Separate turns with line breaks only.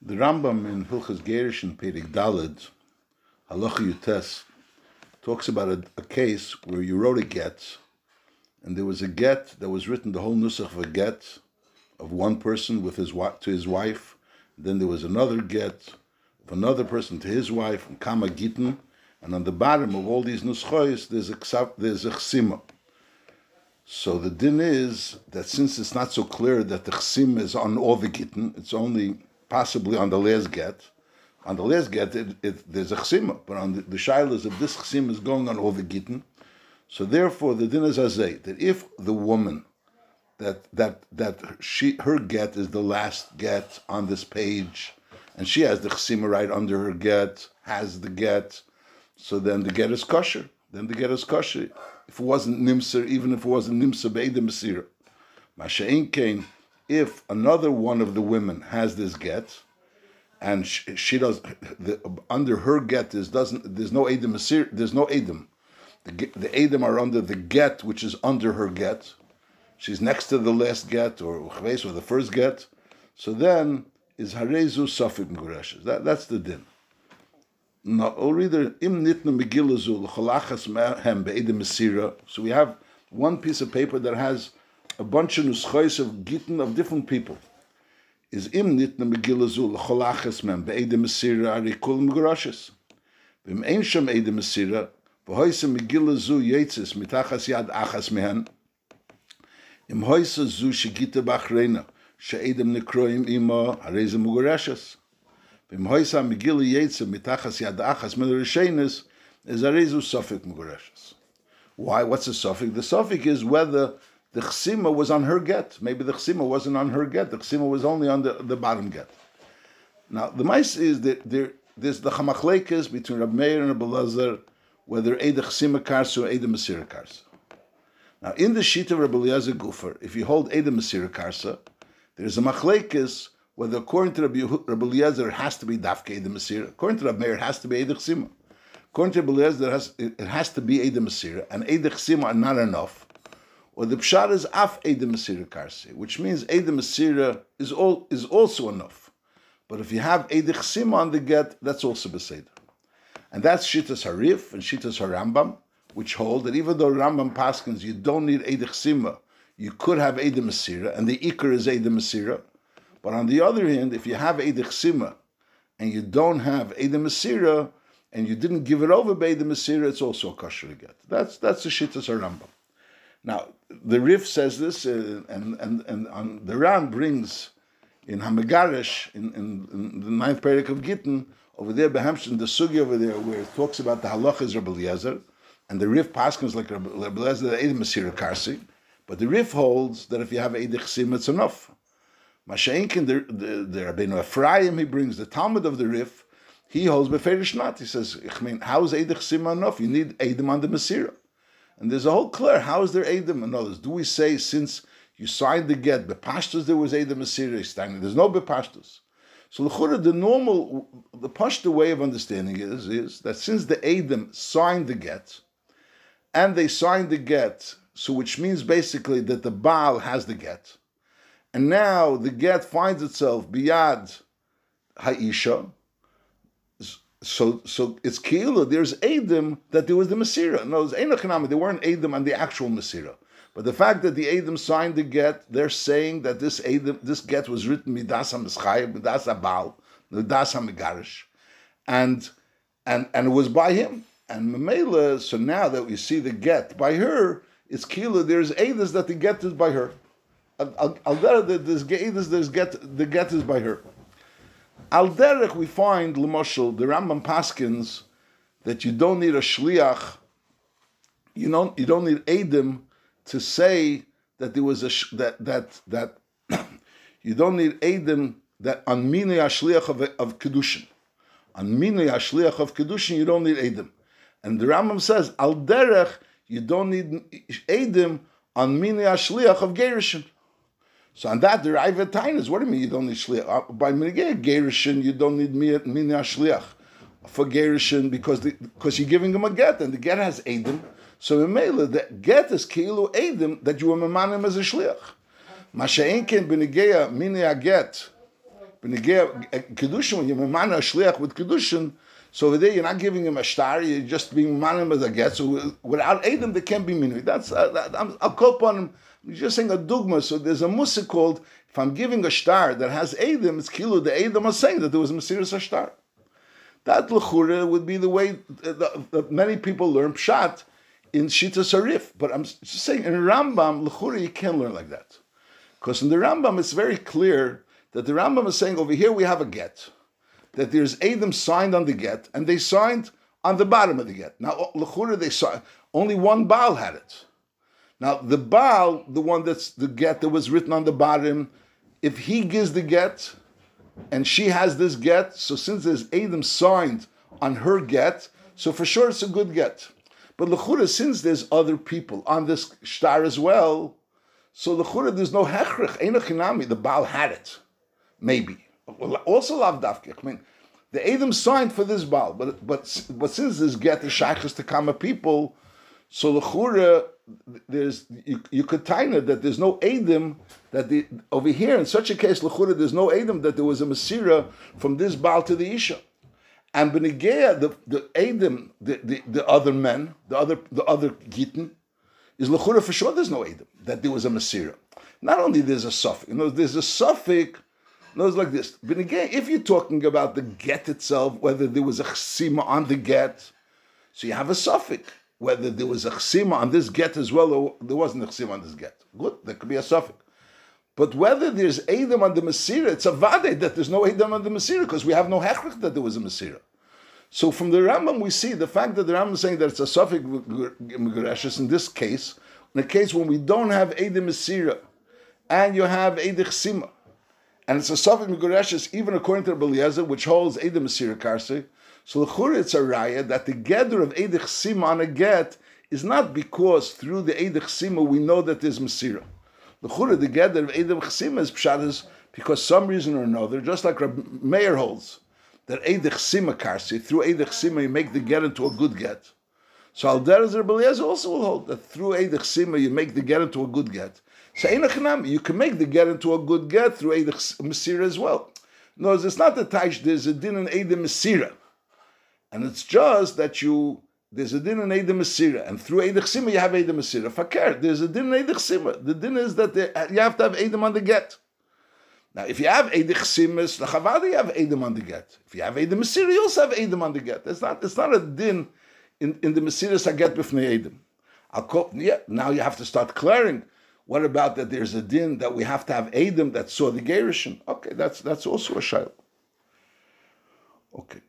The Rambam in Hilchas Gerish and Pedig Dalid, Halacha Yutes, talks about a, a, case where you wrote a get, and there was a get that was written, the whole nusach of a get of one person with his to his wife. Then there was another get of another person to his wife, and Kama Gittin, and on the bottom of all these nuschos, there's a there's a chsima. So the din is that since it's not so clear that the chsim is on all the gittin, it's only possibly on the last get. On the last get, it, it, there's a chsima, but on the, the shilas of this chsim is going on all the gittin. So therefore, the din is azay that if the woman that that that she her get is the last get on this page, and she has the chsima right under her get, has the get, so then the get is kosher. Then the get is kosher. If it wasn't nimser, even if it wasn't nimser be'edim mesira, masha'in came if another one of the women has this get, and she, she does the, under her get is doesn't there's no edim there's no edim. The, the edim are under the get which is under her get. She's next to the last get or or the first get. So then is harezu safik migureshes. That that's the din. Now, or reader im nitnu megilazu l'chalachas mehem be'edim. So we have one piece of paper that has a bunch of nuschos of gittin of different people. Is im nitna megillah zu l'cholachas mem be'ede mesira ari kul megroshes. V'im ein sham ede mesira, v'hoyse megillah yetzis mitachas yad achas mehen, im hoyse zu shigita bachreina, she'edem nekroim ima hareze mugorashes. V'im yetzis mitachas yad achas men rishenes, is arezu sofik. Why? What's the suffix? The suffix is whether the chsima was on her get. Maybe the chsima wasn't on her get. The chsima was only on the, the bottom get. Now the mice is that there there's the chamachlekes between Rab Meir and Rab Elazar whether Eid chsima karsu or Eid Masira karsa. Now in the sheet of Rab Eliezer Gufer, if you hold Eid Masira karsa, there's a machlekes whether according to Rab Eliezer it has to be dafke Eid Masira. According to Rab Meir it has to be Eid chsima. According to Rab Eliezer it has, it has to be Eid Masira and Eid chsima are not enough or the pshat is af Edim Masira Karsi, which means Edim Masira is all is also enough. But if you have Edich Sim on the get, that's also Beseder. And that's Shitas Harif and Shitas Harambam, which hold that even though Rambam Paskins, you don't need Edich Sima, you could have Edim Masira, and the Iker is Edim Masira. But on the other hand, if you have Edich Sima and you don't have Edim Masira, and you didn't give it over by the Masira, it's also a kosher get. That's that's the Shitas Harambam. Now, the Rif says this, uh, and, and, and on, the Ran brings in Hamagarish, in, in, in, the ninth parak of Gittin, over there, Behamshin, the Sugi over there, where it talks about the halachas Rabbi Eliezer, and the Rif Paskins like Rabbi Eliezer, the Masira Karsi, but the Rif holds that if you have Eidim Sim, it's enough. Masha'inkin, the, the, the Rabbeinu Ephraim, he brings the Talmud of the Rif, he holds Beferish Not. He says, I mean, how is Eidim Sim enough? You need Eidim on the Masira. And there's a whole clear, how is there Adam and others? Do we say since you signed the get, Bepashtus there was Adam standing? There's no Bepashtus. So the the normal, the Pashto way of understanding is, is that since the Adam signed the get, and they signed the get, so which means basically that the Baal has the get, and now the get finds itself beyond Haisha, so so it's kilo. There's Adam that there was the Masira. No, it's Einachanami. They weren't Adam on the actual Masira. But the fact that the Adam signed the get, they're saying that this Adam, this get was written midasa mischayim, midasa baal, midasa megarish, and and and it was by him. And Mamela, so now that we see the get by her, it's kilo. There's Adas that the get is by her. Al there's Adas, there's get the get is by her. Al derech we find Lemosel, the Rambam Paskins, that you don't need a shliach, you don't you don't need Adam to say that there was a sh- that that that you don't need Adam that on mini ashliach of, of kedushin, on mini ashliach of kedushin you don't need Adam, and the Rambam says al derech you don't need Adam on mini ashliach of gerushin. So on that, the Raiva Tainas, what do you mean you don't need Shliach? Uh, by Minigay Gerishin, you don't need Mina Shliach for Gerishin because the, because you're giving him a get, and the get has Adam. So in Mela, the get is Kilu Adam that you are Memanim as a Shliach. Masha'inkin Benigeya Mini get. Uh, Kedushin, when you memana a shliach with Kedushin, so over there you're not giving him a star, you're just being memana him as a get. So uh, without Adam, there can't be minui. That's uh, that, I'll call upon him. I'm just saying a dogma. So there's a musa called if I'm giving a star that has Adam, it's kilo. The Adam are saying that there was a Mesiris star. That lechura would be the way uh, that many people learn pshat in Shita Sarif. But I'm just saying in Rambam lechura you can't learn like that because in the Rambam it's very clear that the Rambam is saying over here we have a get, that there's Adam signed on the get, and they signed on the bottom of the get. Now, Lechura, they saw only one Baal had it. Now, the Baal, the one that's the get that was written on the bottom, if he gives the get and she has this get, so since there's Adam signed on her get, so for sure it's a good get. But Lechura, since there's other people on this star as well, so Lechura, there's no hechrich, Einachinami, the Baal had it. Maybe. Also lav dafke. I mean, the Adam signed for this Baal, but but but since this get the shaykhs to come a people, so the chura there's you, you could time it that there's no Adam that the over here in such a case lechura there's no Adam that there was a Masira from this Baal to the Isha. And Benigea, the the Adam, the, the, the other men, the other the other Gittin, is lechura for sure there's no Adam, that there was a Masira. Not only there's a suffix, you know, there's a suffix it's like this. But again, if you're talking about the get itself, whether there was a chsima on the get, so you have a suffix. Whether there was a chsima on this get as well, or there wasn't a chsima on this get. Good, there could be a suffix. But whether there's Adam on the Masira, it's a vade that there's no Adam on the Masira because we have no hechrich that there was a Masira. So from the Rambam, we see the fact that the Rambam is saying that it's a suffix Megreshus in this case, in a case when we don't have Adam Masira and you have Edich Sima, and it's a Safik Megureshes, even according to Beliezer, which holds Edom Masira Karsi. So the it's a raya that the gather of Edich Sima on a get is not because through the Edich Sima we know that there's Masira. The Chura, the gather of Edom Sima is Pshat because some reason or another, just like Rabbi Meir holds, that Edich Sima Karsi, through Edich Sima you make the get into a good get. So Alderes Rebbe also will hold that through Edich Sima you make the get into a good get. You can make the get into a good get through Eidich Mesira as well. No, it's not the Taish, there's a din in Eidich Mesira. And it's just that you, there's a din in Eidich Mesira, and through Eidich Sima you have Eidich Mesira. Fakir, there's a din in Eidich Sima. The din is that uh, you have to have Eidich on the get. Now, if you have Eidich Simas, Chavada, you have Eidich on the get. If you have Eidich Mesira, you also have Eidich on the get. It's not, it's not a din in, in the Mesiras Haget b'fnei Eidich. Yeah, now you have to start clearing. What about that there's a din that we have to have Adam that saw the Gerishim? Okay, that's that's also a shail. Okay.